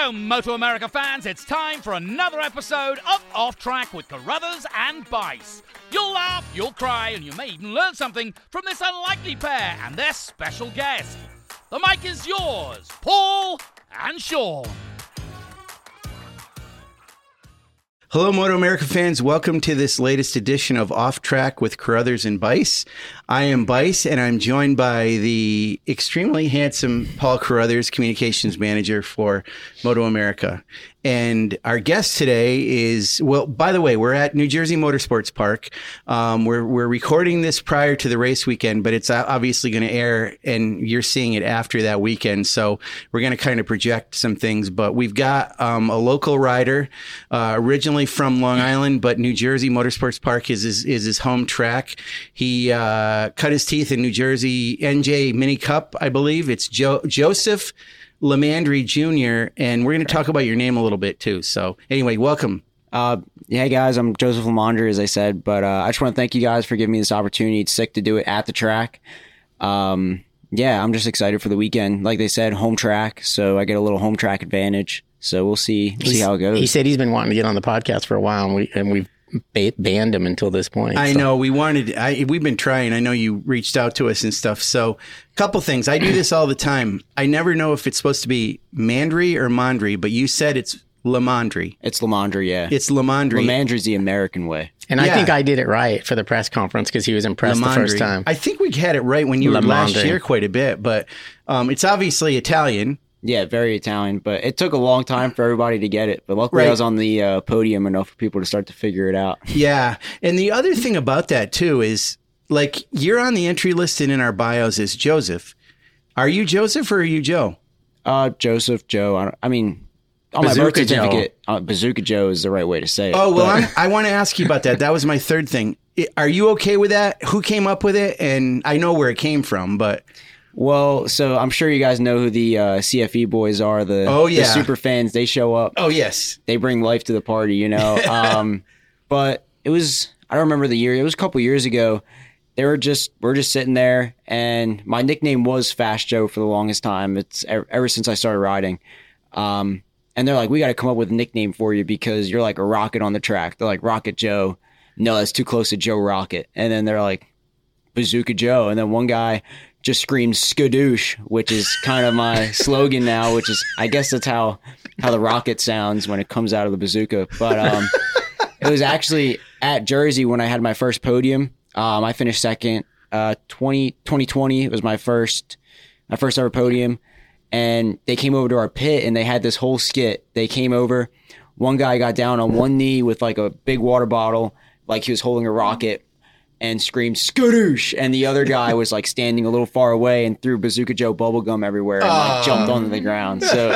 Hello, Moto America fans. It's time for another episode of Off Track with Carruthers and Bice. You'll laugh, you'll cry, and you may even learn something from this unlikely pair and their special guest. The mic is yours, Paul and Sean. Hello, Moto America fans. Welcome to this latest edition of Off Track with Carruthers and Bice. I am Bice, and I'm joined by the extremely handsome Paul Carruthers, Communications Manager for Moto America. And our guest today is, well, by the way, we're at New Jersey Motorsports Park. Um, we're, we're recording this prior to the race weekend, but it's obviously going to air and you're seeing it after that weekend. So we're going to kind of project some things, but we've got, um, a local rider, uh, originally from Long Island, but New Jersey Motorsports Park is his, is his home track. He, uh, cut his teeth in New Jersey NJ Mini Cup, I believe. It's jo- Joseph Lamandri Jr., and we're going to talk about your name a little bit too. So, anyway, welcome. Uh, yeah, guys, I'm Joseph Lamandri, as I said, but uh, I just want to thank you guys for giving me this opportunity. It's sick to do it at the track. Um, yeah, I'm just excited for the weekend. Like they said, home track, so I get a little home track advantage. So we'll see, we'll see how it goes. He said he's been wanting to get on the podcast for a while, and we and we've ba- banned him until this point. I so. know we wanted. I we've been trying. I know you reached out to us and stuff. So, a couple things. I do this all the time. I never know if it's supposed to be Mandry or Mondry, but you said it's Lamandri. It's Lamandri, yeah. It's Lamandri. Lamandri's the American way. And Yeah. I think I did it right for the press conference because he was impressed the first time. I think we had it right when you were last year quite a bit, but um, it's obviously Italian. Yeah, very Italian, but it took a long time for everybody to get it. But luckily, Right. I was on the uh, podium enough for people to start to figure it out. Yeah. And the other thing about that too is like you're on the entry list and in our bios as Joseph. Are you Joseph or are you Joe? Uh, Joseph, Joe. I, don't, I mean, on my birth Bazooka Joe. certificate, uh, Bazooka Joe is the right way to say it. Oh, well, I want to ask you about that. That was my third thing. Are you okay with that? Who came up with it? And I know where it came from, but Well, so I'm sure you guys know who the uh, CFE boys are. The Oh, yeah. the super fans. They show up. oh, yes. They bring life to the party, you know. Um, but it was I don't remember the year. It was a couple years ago. They were just we're just sitting there, and my nickname was Fast Joe for the longest time. It's ever, ever since I started riding. Um, and they're like, we got to come up with a nickname for you because you're like a rocket on the track. They're like Rocket Joe. No, that's too close to Joe Rocket. And then they're like Bazooka Joe. And then one guy just screamed skadoosh, which is kind of my slogan now, which is I guess that's how how the rocket sounds when it comes out of the bazooka. But um it was actually at Jersey when I had my first podium. Um I finished second. Uh 20, 2020 was my first my first ever podium. And they came over to our pit and they had this whole skit. They came over. One guy got down on one knee with like a big water bottle, like he was holding a rocket and screamed skadoosh and the other guy was like standing a little far away and threw bazooka joe bubblegum everywhere and like jumped ah. onto the ground so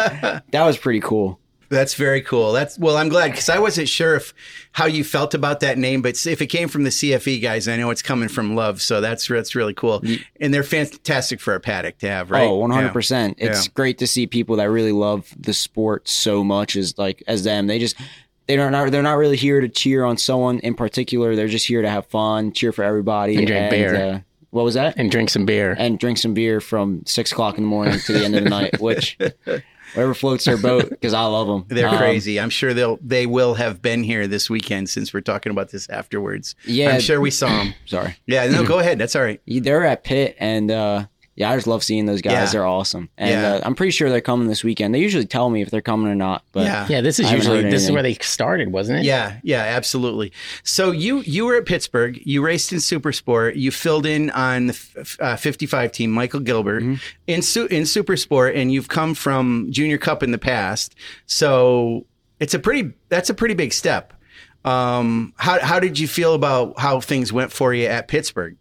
that was pretty cool That's very cool. That's well, I'm glad because I wasn't sure if how you felt about that name, but if it came from the CFE guys, I know it's coming from love. So that's that's really cool, and they're fantastic for a paddock to have, right? oh 100% it's Yeah. great to see people that really love the sport so much as like as them they just they don't not, they're not really here to cheer on someone in particular they're just here to have fun cheer for everybody And drink beer. uh, what was that and drink some beer. and drink some beer from six o'clock in the morning to the end of the night which whatever floats their boat because i love them They're crazy. I'm sure they'll they will have been here this weekend since we're talking about this afterwards. Yeah. I'm sure we saw them. sorry Yeah, no, go ahead. That's all right. they're at Pitt, and uh, yeah, I just love seeing those guys. Yeah. They're awesome, and Yeah. uh, I'm pretty sure they're coming this weekend. They usually tell me if they're coming or not, but Yeah. yeah, this is usually heard this is where they started, wasn't it? Yeah, yeah, absolutely. So you you were at Pittsburgh. You raced in Super Sport. You filled in on the f- uh, 55 team, Michael Gilbert, Mm-hmm. in su- in Super Sport, and you've come from Junior Cup in the past. So it's a pretty that's a pretty big step. Um, how how did you feel about how things went for you at Pittsburgh?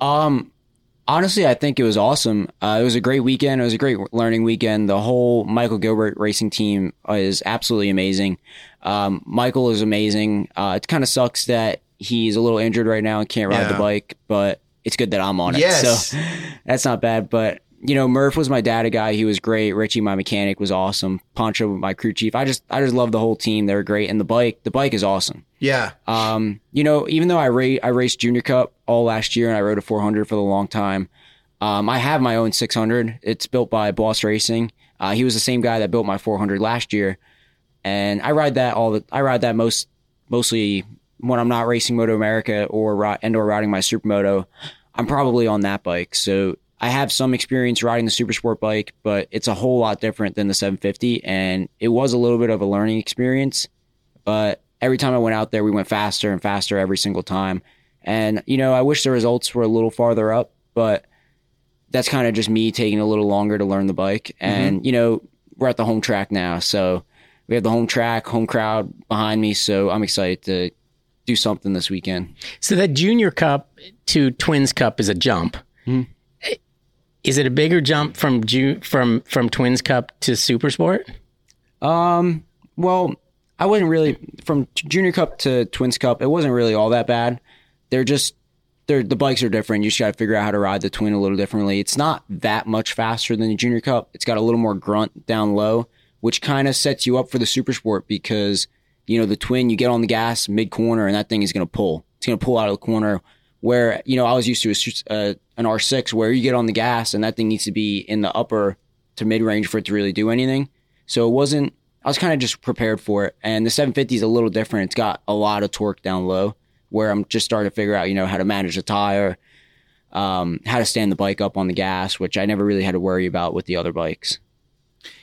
Um, honestly, I think it was awesome. Uh, it was a great weekend. It was a great learning weekend. The whole Michael Gilbert racing team is absolutely amazing. Um, Michael is amazing. Uh, it kind of sucks that he's a little injured right now and can't ride Yeah. the bike, but it's good that I'm on it. Yes. So that's not bad. But you know, Murph was my data guy. He was great. Richie, my mechanic, was awesome. Poncho, my crew chief. I just, I just love the whole team. They were great, and the bike, the bike is awesome. Yeah, Um, you know, even though I ra- I raced Junior Cup all last year and I rode a 400 for the long time, um, I have my own 600. It's built by Boss Racing. Uh, he was the same guy that built my 400 last year, and I ride that all the. I ride that most mostly when I'm not racing Moto America or and or riding my supermoto. I'm probably on that bike, so I have some experience riding the super sport bike, but it's a whole lot different than the 750, and it was a little bit of a learning experience. But every time I went out there, we went faster and faster every single time. And you know, I wish the results were a little farther up, but that's kind of just me taking a little longer to learn the bike. Mm-hmm. And you know, we're at the home track now, so we have the home track, home crowd behind me. So I'm excited to do something this weekend. So that Junior Cup to Twins Cup is a jump. Mm-hmm. Is it a bigger jump from Ju- from from Twins Cup to Super Sport? Um, well, I wasn't really from Junior Cup to Twins Cup. It wasn't really all that bad. They're just they're the bikes are different. You just got to figure out how to ride the twin a little differently. It's not that much faster than the Junior Cup. It's got a little more grunt down low, which kind of sets you up for the Super Sport because you know the twin. You get on the gas mid corner and that thing is going to pull. It's going to pull out of the corner. Where you know I was used to a, uh, an R6 where you get on the gas and that thing needs to be in the upper to mid range for it to really do anything. So it wasn't. I was kind of just prepared for it. And the 750 is a little different. It's got a lot of torque down low, where I'm just starting to figure out, you know, how to manage the tire, um, how to stand the bike up on the gas, which I never really had to worry about with the other bikes.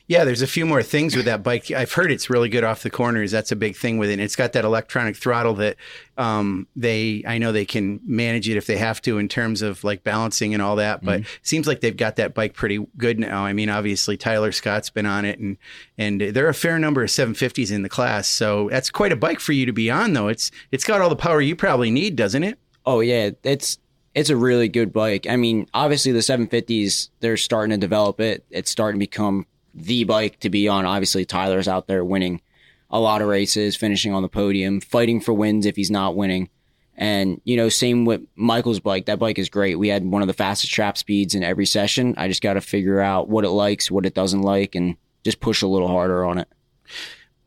Yeah, there's a few more things with that bike. I've heard it's really good off the corners. That's a big thing with it. And it's got that electronic throttle that um, they, I know they can manage it if they have to in terms of like balancing and all that. But it seems like they've got that bike pretty good now. I mean, obviously Tyler Scott's been on it, and and there are a fair number of 750s in the class. So that's quite a bike for you to be on, though. It's it's got all the power you probably need, doesn't it? Oh yeah, it's it's a really good bike. I mean, obviously the 750s they're starting to develop it. It's starting to become the bike to be on. Obviously Tyler's out there winning a lot of races, finishing on the podium, fighting for wins if he's not winning. And you know, same with Michael's bike. That bike is great. We had one of the fastest trap speeds in every session. I just got to figure out what it likes, what it doesn't like, and just push a little harder on it.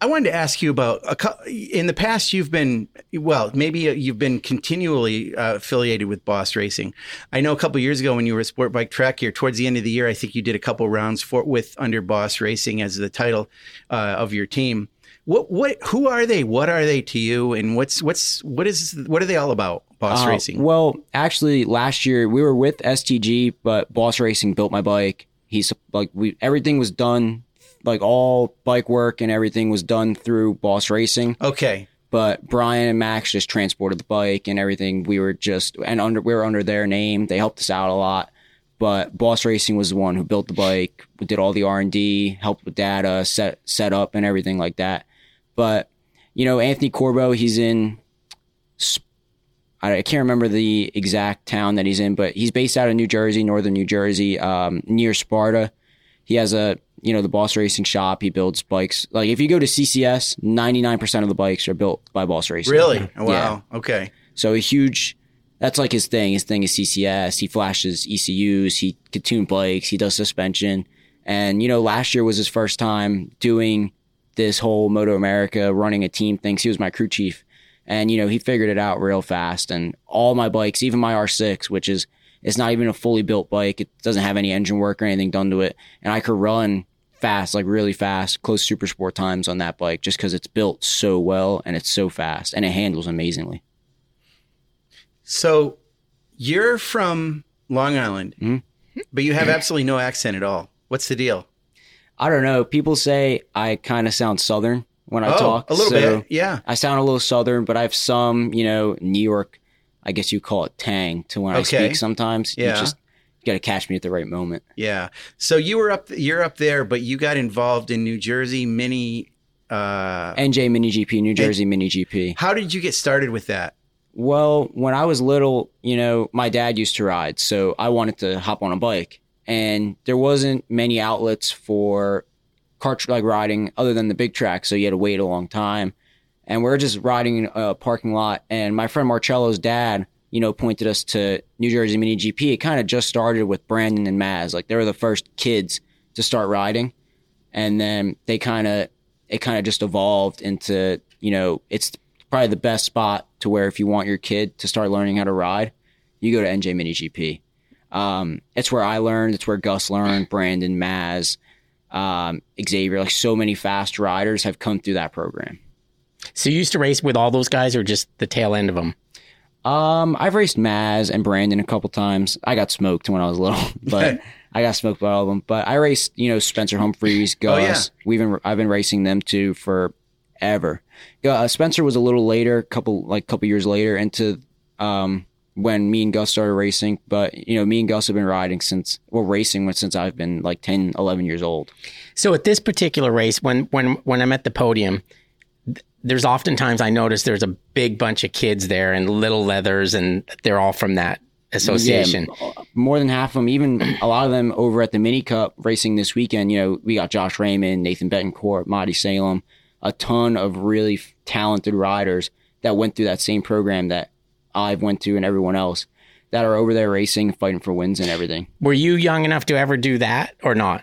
I wanted to ask you about a, in the past. You've been well, maybe you've been continually uh, affiliated with Boss Racing. I know a couple years ago when you were a sport bike track here, towards the end of the year, I think you did a couple rounds for with under Boss Racing as the title uh, of your team. What what who are they? What are they to you? And what's what's what is what are they all about? Boss Uh, Racing. Well, actually, last year we were with STG, but Boss Racing built my bike. He's like we everything was done, like all bike work and everything was done through Boss Racing. Okay. But Brian and Max just transported the bike and everything. We were just and under we were under their name. They helped us out a lot. But Boss Racing was the one who built the bike, did all the R and D, helped with data, set set up and everything like that. But you know, Anthony Corbo, he's in I I can't remember the exact town that he's in, but he's based out of New Jersey, northern New Jersey, um, near Sparta. He has a, you know, the Boss Racing shop. He builds bikes. Like if you go to CCS, 99% of the bikes are built by Boss Racing. Really? Oh, wow. Okay. So a huge, that's like his thing. His thing is CCS. He flashes ECUs. He can tune bikes. He does suspension. And, you know, last year was his first time doing this whole Moto America, running a team thing. 'cause He was my crew chief. And, you know, he figured it out real fast. And all my bikes, even my R6, which is, it's not even a fully built bike. It doesn't have any engine work or anything done to it. And I could run fast, like really fast, close super sport times on that bike just because it's built so well and it's so fast and it handles amazingly. So you're from Long Island, Mm-hmm. but you have absolutely no accent at all. What's the deal? I don't know. People say I kind of sound southern when I oh, talk. a little so bit. Yeah. I sound a little southern, but I have some, you know, New York. I guess you call it tang to when I speak. Sometimes Yeah. you just got to catch me at the right moment. Yeah. So you were up, you're up there, but you got involved in New Jersey mini. Uh, NJ Mini GP, New Jersey Mini GP. how did you get started with that? Well, when I was little, you know, my dad used to ride, so I wanted to hop on a bike, and there wasn't many outlets for kart like riding other than the big track, so you had to wait a long time. And we are just riding in a parking lot, and my friend Marcello's dad, you know, pointed us to New Jersey Mini GP. It kind of just started with Brandon and Maz, like they were the first kids to start riding, and then they kind of it kind of just evolved into you know it's probably the best spot to where if you want your kid to start learning how to ride, you go to NJ Mini GP. Um, it's where I learned. It's where Gus learned. Brandon, Maz, um, Xavier, like so many fast riders have come through that program. So you used to race with all those guys, or just the tail end of them? Um, I've raced Maz and Brandon a couple times. I got smoked when I was little, but I got smoked by all of them. But I raced, you know, Spencer Humphreys, Gus. Oh, yeah. We've been I've been racing them too forever. Uh, Spencer was a little later, couple like couple years later, into um when me and Gus started racing. But you know, me and Gus have been riding since well racing since I've been like 10, 11 years old. So at this particular race, when when when I'm at the podium, there's oftentimes I notice there's a big bunch of kids there and little leathers, and they're all from that association. Yeah, more than half of them, even a lot of them over at the Mini Cup racing this weekend. You know, we got Josh Raymond, Nathan Betancourt, Marty Salem, a ton of really f- talented riders that went through that same program that I've went to and everyone else that are over there racing, fighting for wins and everything. Were you young enough to ever do that or not?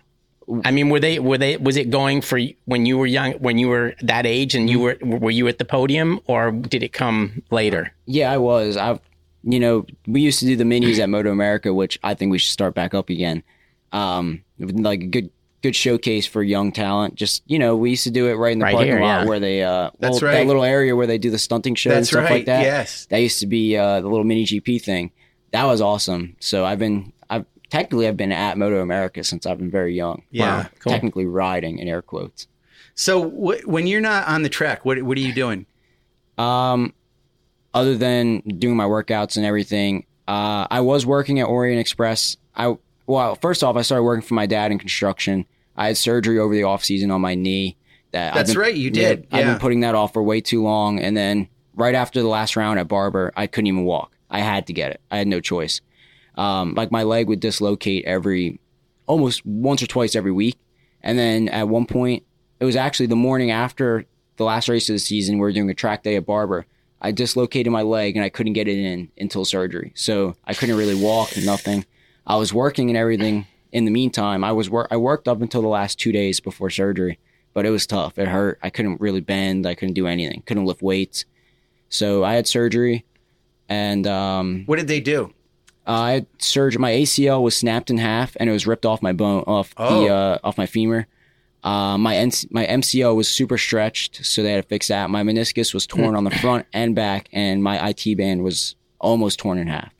I mean, were they were they was it going for when you were young when you were that age and you were were you at the podium or did it come later? Yeah, I was. I, you know, we used to do the minis at Moto America, which I think we should start back up again. Um, like a good good showcase for young talent. Just you know, we used to do it right in the Right parking here, lot yeah. where they uh, That's well, right. that little area where they do the stunting show and stuff right. like that. Yes. that used to be uh, the little mini GP thing. That was awesome. So I've been, I've technically I've been at Moto America since I've been very young. Yeah. cool. technically riding in air quotes. So wh- when you're not on the track, what what are you doing? Um, other than doing my workouts and everything, uh, I was working at Orient Express. I well, first off, I started working for my dad in construction. I had surgery over the off season on my knee. That That's been- right, you did. I've been putting that off for way too long, and then right after the last round at Barber, I couldn't even walk. I had to get it. I had no choice. Um, like my leg would dislocate every, almost once or twice every week, and then at one point, it was actually the morning after the last race of the season. We were doing a track day at Barber. I dislocated my leg and I couldn't get it in until surgery. So I couldn't really walk, nothing. I was working and everything. In the meantime, I was work. I worked up until the last two days before surgery, but it was tough. It hurt. I couldn't really bend. I couldn't do anything. Couldn't lift weights. So I had surgery, and um, What did they do? I had surgery. My ACL was snapped in half, and it was ripped off my bone, off Oh. the uh, off my femur. Uh, my NC- my MCO was super stretched, so they had to fix that. My meniscus was torn on the front and back, and my IT band was almost torn in half.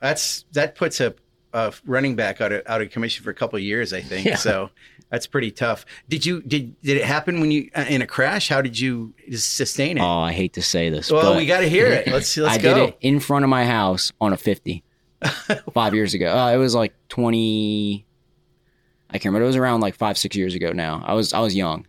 That's that puts a, a running back out of out of commission for a couple of years, I think. Yeah. So that's pretty tough. Did you did did it happen when you uh, in a crash? How did you sustain it? Oh, I hate to say this, well, but we got to hear it. Let's let's I go. did it in front of my house on a 50 five years ago. Uh, it was like 20. I can't remember. It was around like five, six years ago now. I was I was young.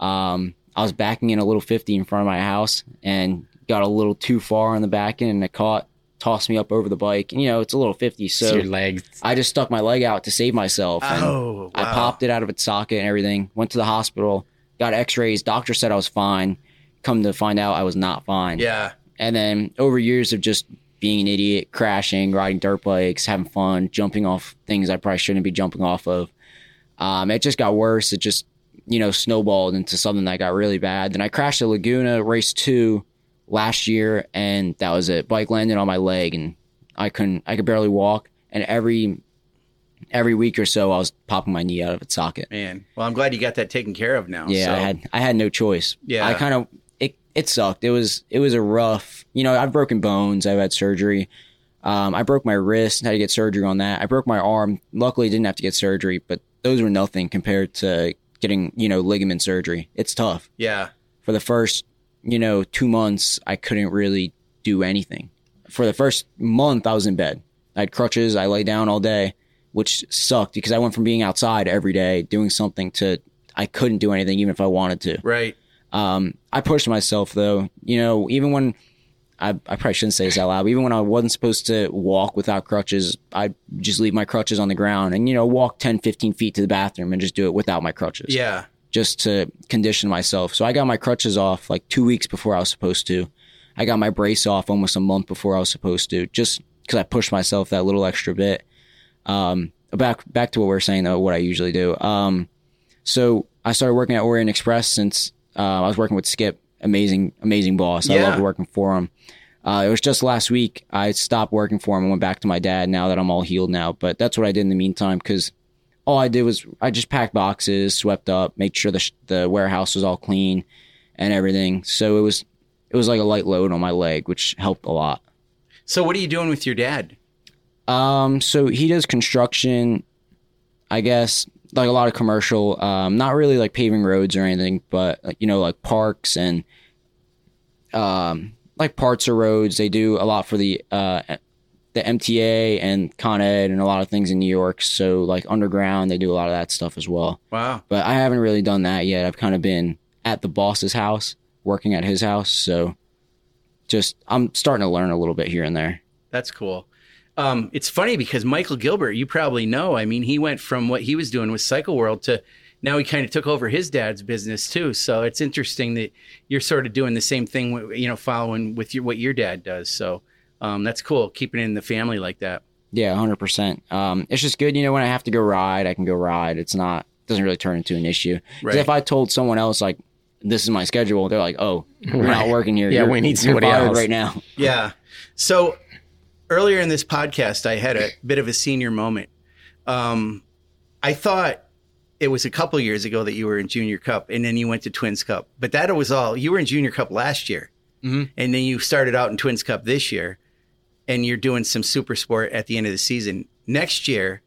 Um, I was backing in a little 50 in front of my house and got a little too far on the back end and it caught, tossed me up over the bike. And, you know, it's a little 50. So your legs. I just stuck my leg out to save myself. And Oh, I popped it out of its socket and everything. Went to the hospital, got x rays. Doctor said I was fine. Come to find out I was not fine. Yeah. And then over years of just being an idiot, crashing, riding dirt bikes, having fun, jumping off things I probably shouldn't be jumping off of, um, it just got worse. It just, you know, snowballed into something that got really bad. Then I crashed at Laguna race two last year, and that was it. Bike landed on my leg, and I couldn't, I could barely walk. And every every week or so, I was popping my knee out of its socket. Man. Well, I'm glad you got that taken care of now. Yeah, So- I had I had no choice. Yeah. I kind of it sucked. It was it was a rough. You know, I've broken bones. I've had surgery. Um, I broke my wrist. Had to get surgery on that. I broke my arm. Luckily, didn't have to get surgery, but those were nothing compared to getting you know ligament surgery. It's tough. Yeah. For the first you know two months, I couldn't really do anything. For the first month, I was in bed. I had crutches. I lay down all day, which sucked because I went from being outside every day doing something to I couldn't do anything even if I wanted to. Right. Um, I pushed myself though. You know, even when I, I probably shouldn't say this out loud, even when I wasn't supposed to walk without crutches, I'd just leave my crutches on the ground and, you know, walk 10, 15 feet to the bathroom and just do it without my crutches. Yeah. Just to condition myself. So I got my crutches off like two weeks before I was supposed to. I got my brace off almost a month before I was supposed to, just because I pushed myself that little extra bit. Um, back back to what we are saying though, what I usually do. Um, so I started working at Orient Express since uh, I was working with Skip, amazing amazing boss. I loved working for him. Uh, it was just last week I stopped working for him and went back to my dad. Now that I'm all healed now, but that's what I did in the meantime because all I did was I just packed boxes, swept up, made sure the sh- the warehouse was all clean and everything. So it was it was like a light load on my leg, which helped a lot. So what are you doing with your dad? Um, so he does construction, I guess, like a lot of commercial. Um, not really like paving roads or anything, but like, you know, like parks and um, like parts of roads. They do a lot for the uh, the MTA and Con Ed and a lot of things in New York. So like underground, they do a lot of that stuff as well. Wow. But I haven't really done that yet. I've kind of been at the boss's house, working at his house. So just I'm starting to learn a little bit here and there. That's cool. Um, it's funny because Michael Gilbert, you probably know. I mean, he went from what he was doing with Cycle World to now he kind of took over his dad's business too. So it's interesting that you're sort of doing the same thing, you know, following with your, what your dad does. So um, that's cool, keeping it in the family like that. Yeah, hundred percent. Um, it's just good, you know, when I have to go ride, I can go ride. It's not doesn't really turn into an issue. Right. If I told someone else like this is my schedule, they're like, "Oh, we're not working here. Yeah, You're- we need you're somebody else." right now." Yeah. So earlier in this podcast, I had a bit of a senior moment. Um, I thought it was a couple years ago that you were in Junior Cup, and then you went to Twins Cup. But that was all. You were in Junior Cup last year, Mhm. and then you started out in Twins Cup this year, and you're doing some Super Sport at the end of the season. Next year,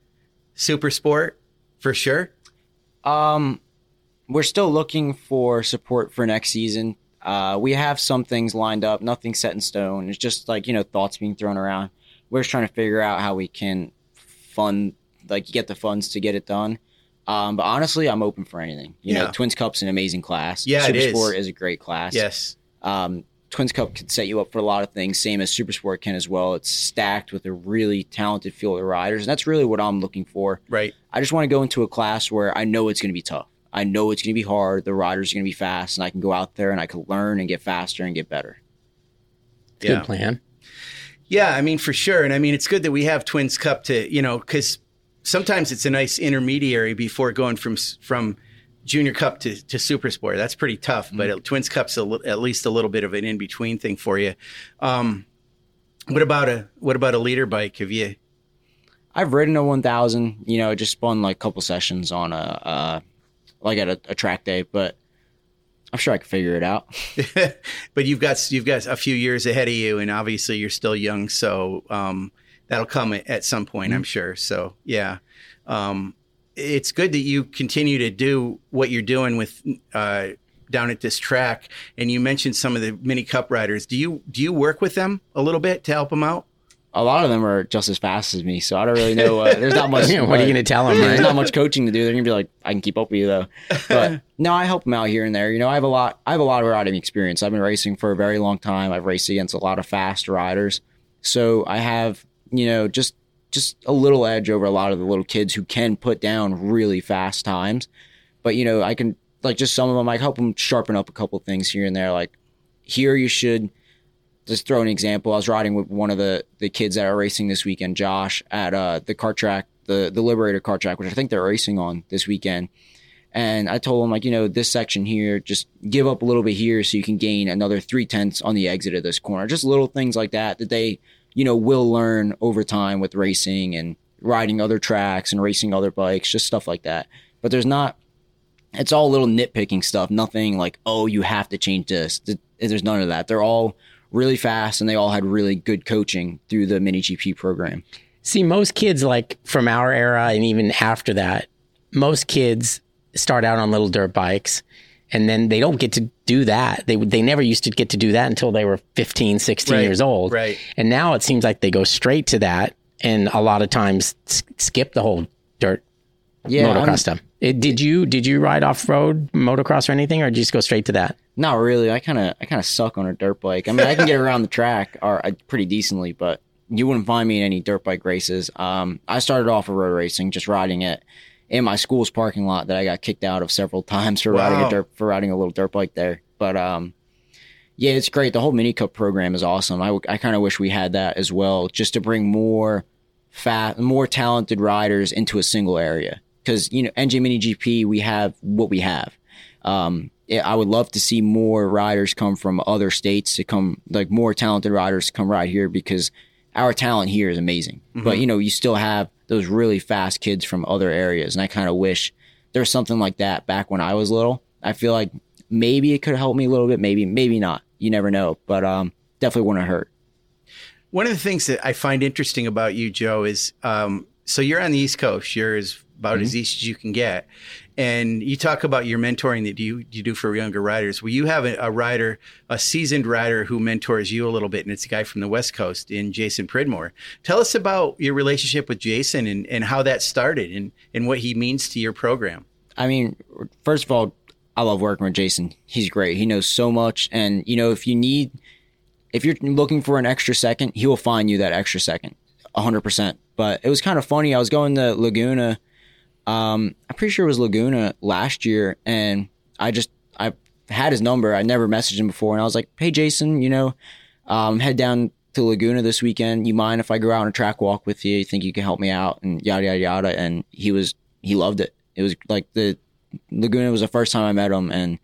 Super Sport for sure. Um, we're still looking for support for next season. Uh, we have some things lined up, nothing set in stone. It's just like you know thoughts being thrown around. We're just trying to figure out how we can fund, like get the funds to get it done. Um, but honestly, I'm open for anything. You Yeah. know, Twins Cup's an amazing class. Yeah, it Super is. Sport is a great class. Yes. Um, Twins Cup could set you up for a lot of things, same as Super Sport can as well. It's stacked with a really talented field of riders, and that's really what I'm looking for. Right. I just want to go into a class where I know it's going to be tough. I know it's going to be hard. The riders are going to be fast, and I can go out there and I can learn and get faster and get better. Yeah. Good plan. Yeah, I mean for sure, and I mean it's good that we have Twins Cup to you know because sometimes it's a nice intermediary before going from from Junior Cup to, to Super Sport. That's pretty tough, but it, Twins Cup's a, li- at least a little bit of an in between thing for you. Um, what about a what about a leader bike? Have you? I've ridden a 1000, you know, just spun like a couple sessions on a, uh, like at a, a track day, but I'm sure I can figure it out. but you've got you've got a few years ahead of you, and obviously you're still young, so um, that'll come at, some point, I'm sure. So yeah, um, it's good that you continue to do what you're doing with uh, down at this track. And you mentioned some of the mini cup riders. Do you do you work with them a little bit to help them out? A lot of them are just as fast as me, so I don't really know. Uh, there's not much. Yeah, what are you going to tell them, There's not much coaching to do. They're gonna be like, I can keep up with you though. But no, I help them out here and there. You know, I have a lot. I have a lot of riding experience. I've been racing for a very long time. I've raced against a lot of fast riders, so I have you know just just a little edge over a lot of the little kids who can put down really fast times. But you know, I can like just some of them. I help them sharpen up a couple things here and there. Like here, you should just throw an example. I was riding with one of the the kids that are racing this weekend, Josh, at uh, the kart track, the the Liberator kart track, which I think they're racing on this weekend. And I told him like, you know, this section here, just give up a little bit here so you can gain another three tenths on the exit of this corner. Just little things like that that they, you know, will learn over time with racing and riding other tracks and racing other bikes, just stuff like that. But there's not it's all little nitpicking stuff. Nothing like, oh, you have to change this. There's none of that. They're all really fast and they all had really good coaching through the mini GP program. See, most kids, like from our era and even after that, most kids start out on little dirt bikes and then they don't get to do that. They they never used to get to do that until they were 15, 16 Right, years old. right. And now it seems like they go straight to that and a lot of times s- skip the whole dirt Yeah, motocross I'm- stuff. It, did you did you ride off road motocross or anything, or did you just go straight to that? Not really. I kind of I kind of suck on a dirt bike. I mean, I can get around the track or uh, pretty decently, but you wouldn't find me in any dirt bike races. Um, I started off with road racing, just riding it in my school's parking lot that I got kicked out of several times for riding a dirt for riding a little dirt bike there. But um, yeah, it's great. The whole mini cup program is awesome. I, I kind of wish we had that as well, just to bring more fat, more talented riders into a single area. Because you know, NJ Mini GP, we have what we have. Um, I would love to see more riders come from other states to come, like more talented riders to come ride here because our talent here is amazing, but you know, you still have those really fast kids from other areas, and I kind of wish there was something like that back when I was little. I feel like maybe it could help me a little bit, maybe, maybe not. You never know, but um, definitely wouldn't hurt. One of the things that I find interesting about you, Joe, is um, so you're on the East Coast. You're as about mm-hmm. as east as you can get, and you talk about your mentoring that you you do for younger riders. Well, you have a, a rider, a seasoned rider who mentors you a little bit, and it's a guy from the West Coast, in Jason Pridmore. Tell us about your relationship with Jason and, and how that started, and and what he means to your program. I mean, first of all, I love working with Jason. He's great. He knows so much. And, you know, if you need, if you're looking for an extra second, he will find you that extra second, 100%. But it was kind of funny. I was going to Laguna. Um, I'm pretty sure it was Laguna last year. And I just, I had his number. I never messaged him before. And I was like, hey, Jason, you know, um, head down to Laguna this weekend. You mind if I go out on a track walk with you? You think you can help me out? And yada, yada, yada. And he was, he loved it. It was like the Laguna was the first time I met him, and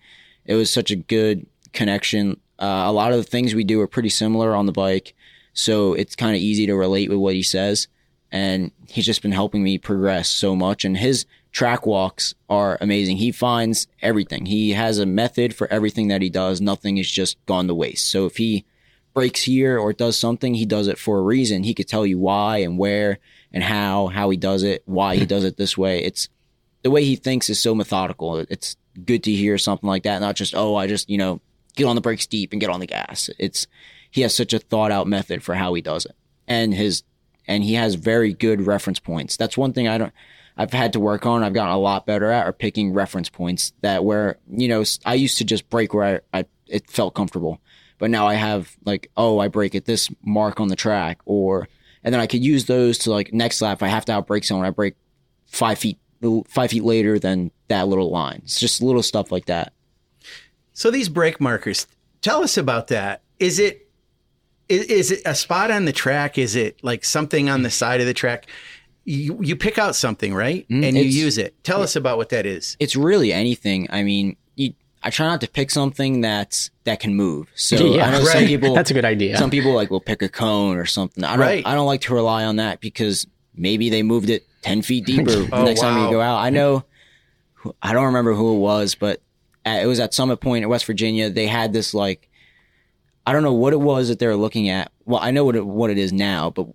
it was such a good connection. Uh, a lot of the things we do are pretty similar on the bike, so it's kind of easy to relate with what he says. And he's just been helping me progress so much. And his track walks are amazing. He finds everything. He has a method for everything that he does. Nothing is just gone to waste. So if he breaks here or does something, he does it for a reason. He could tell you why and where and how, how he does it, why he does it this way. It's the way he thinks is so methodical. It's good to hear something like that, not just, oh, I just, you know, get on the brakes deep and get on the gas. It's, he has such a thought out method for how he does it. And his, and he has very good reference points. That's one thing I don't, I've had to work on. I've gotten a lot better at are picking reference points that where, you know, I used to just break where I, I it felt comfortable. But now I have like, oh, I break at this mark on the track or, and then I could use those to like next lap. If I have to outbrake someone, I break five feet five feet later than that little line. It's just little stuff like that. So these brake markers, tell us about that. Is it is, is it a spot on the track? Is it like something on the side of the track? You you pick out something, right? Mm, and you use it. Tell us about what that is. It's really anything. I mean, you, I try not to pick something that's that can move. So Yeah, I know some people That's a good idea. Some people like will pick a cone or something. I don't. Right. I don't like to rely on that because maybe they moved it ten feet deeper the Oh, next time you go out. I know. I don't remember who it was, but at, it was at Summit Point in West Virginia. They had this like, I don't know what it was that they were looking at. Well, I know what it, what it is now, but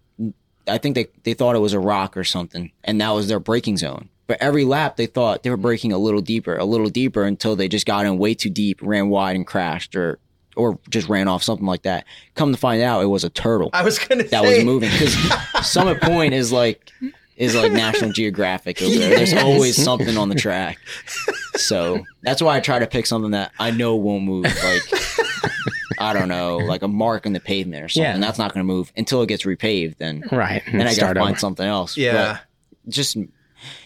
I think they they thought it was a rock or something, and that was their braking zone. But every lap they thought they were braking a little deeper, a little deeper until they just got in way too deep, ran wide and crashed, or or just ran off something like that. Come to find out, it was a turtle I was gonna that say was moving because Summit Point is like is like National Geographic over there. There's always something on the track, so that's why I try to pick something that I know won't move. Like I don't know, like a mark in the pavement or something. Yeah. That's not going to move until it gets repaved. Then right. then I got Start to find something else. Yeah. But just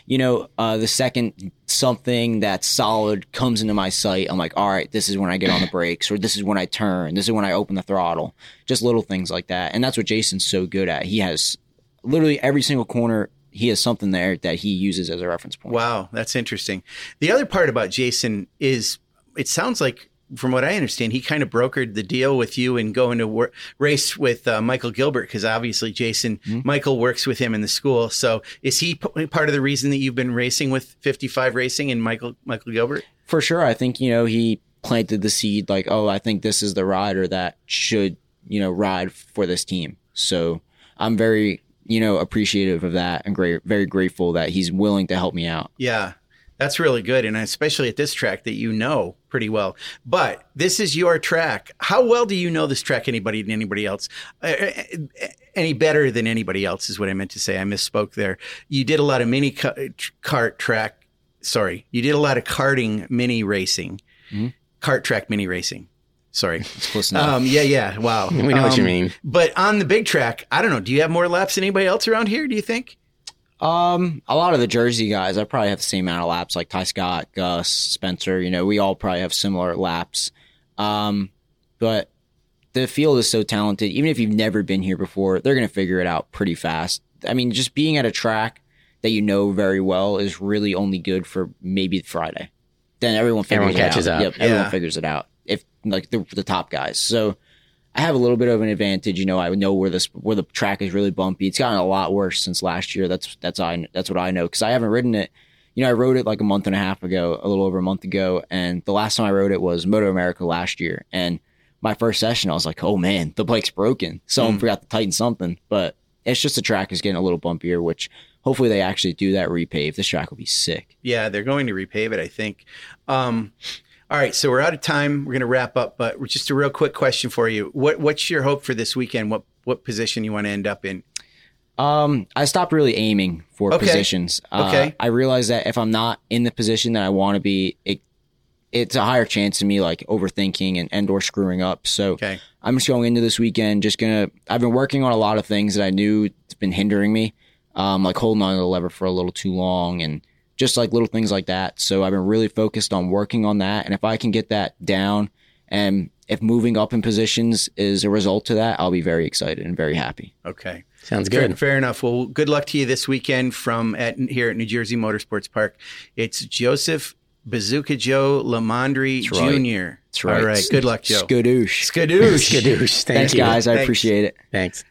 you know, uh, the second something that's solid comes into my sight, I'm like, all right, this is when I get on the brakes, or this is when I turn, this is when I open the throttle. Just little things like that, and that's what Jason's so good at. He has literally every single corner. He has something there that he uses as a reference point. Wow, that's interesting. The other part about Jason is it sounds like, from what I understand, he kind of brokered the deal with you and going to wor- race with uh, Michael Gilbert because obviously Jason, Michael works with him in the school. So is he p- part of the reason that you've been racing with 55 Racing and Michael Michael Gilbert? For sure, I think you know he planted the seed. Like, oh, I think this is the rider that should you know ride for this team. So I'm very you know appreciative of that and great, very grateful that he's willing to help me out. Yeah, that's really good, and especially at this track that you know pretty well. But this is your track. How well do you know this track? Anybody than anybody else? Uh, uh, any better than anybody else is what I meant to say. I misspoke there. You did a lot of mini ca- kart track. Sorry, you did a lot of karting mini racing, cart track mini racing. Sorry. It's close enough. Um, yeah, yeah. Wow. We know what you Um, mean. But on the big track, I don't know. Do you have more laps than anybody else around here? Do you think? Um, a lot of the Jersey guys, I probably have the same amount of laps, like Ty Scott, Gus, Spencer. You know, we all probably have similar laps. Um, but the field is so talented. Even if you've never been here before, they're gonna figure it out pretty fast. I mean, just being at a track that you know very well is really only good for maybe Friday. Then everyone figures Everyone it catches out. up. Yep, everyone figures it out. If like the, the top guys, so I have a little bit of an advantage. You know, I know where this where the track is really bumpy. It's gotten a lot worse since last year. That's that's I that's what I know because I haven't ridden it. You know, I rode it like a month and a half ago, a little over a month ago, and the last time I rode it was Moto America last year. And my first session, I was like, "Oh man, the bike's broken. Someone forgot to tighten something." But it's just the track is getting a little bumpier, which hopefully they actually do that repave. This track will be sick. Yeah, they're going to repave it, I think. Um, all right, so we're out of time. We're going to wrap up, but just a real quick question for you. What What's your hope for this weekend? What What position you want to end up in? Um, I stopped really aiming for Okay. positions. Uh, Okay. I realized that if I'm not in the position that I want to be, it, it's a higher chance of me like overthinking and, and or screwing up. So Okay. I'm just going into this weekend, just gonna, I've been working on a lot of things that I knew it's been hindering me. Um, like holding on to the lever for a little too long and just like little things like that. So I've been really focused on working on that. And if I can get that down and if moving up in positions is a result to that, I'll be very excited and very happy. Okay. Sounds good. fair enough. Well, good luck to you this weekend from at here at New Jersey Motorsports Park. It's Joseph Bazooka Joe Lamandri That's right. Jr. That's right. All right. Good luck, Joe. Skadoosh. Skadoosh. Skadoosh. Thank Thanks, you. guys. I Thanks. appreciate it. Thanks.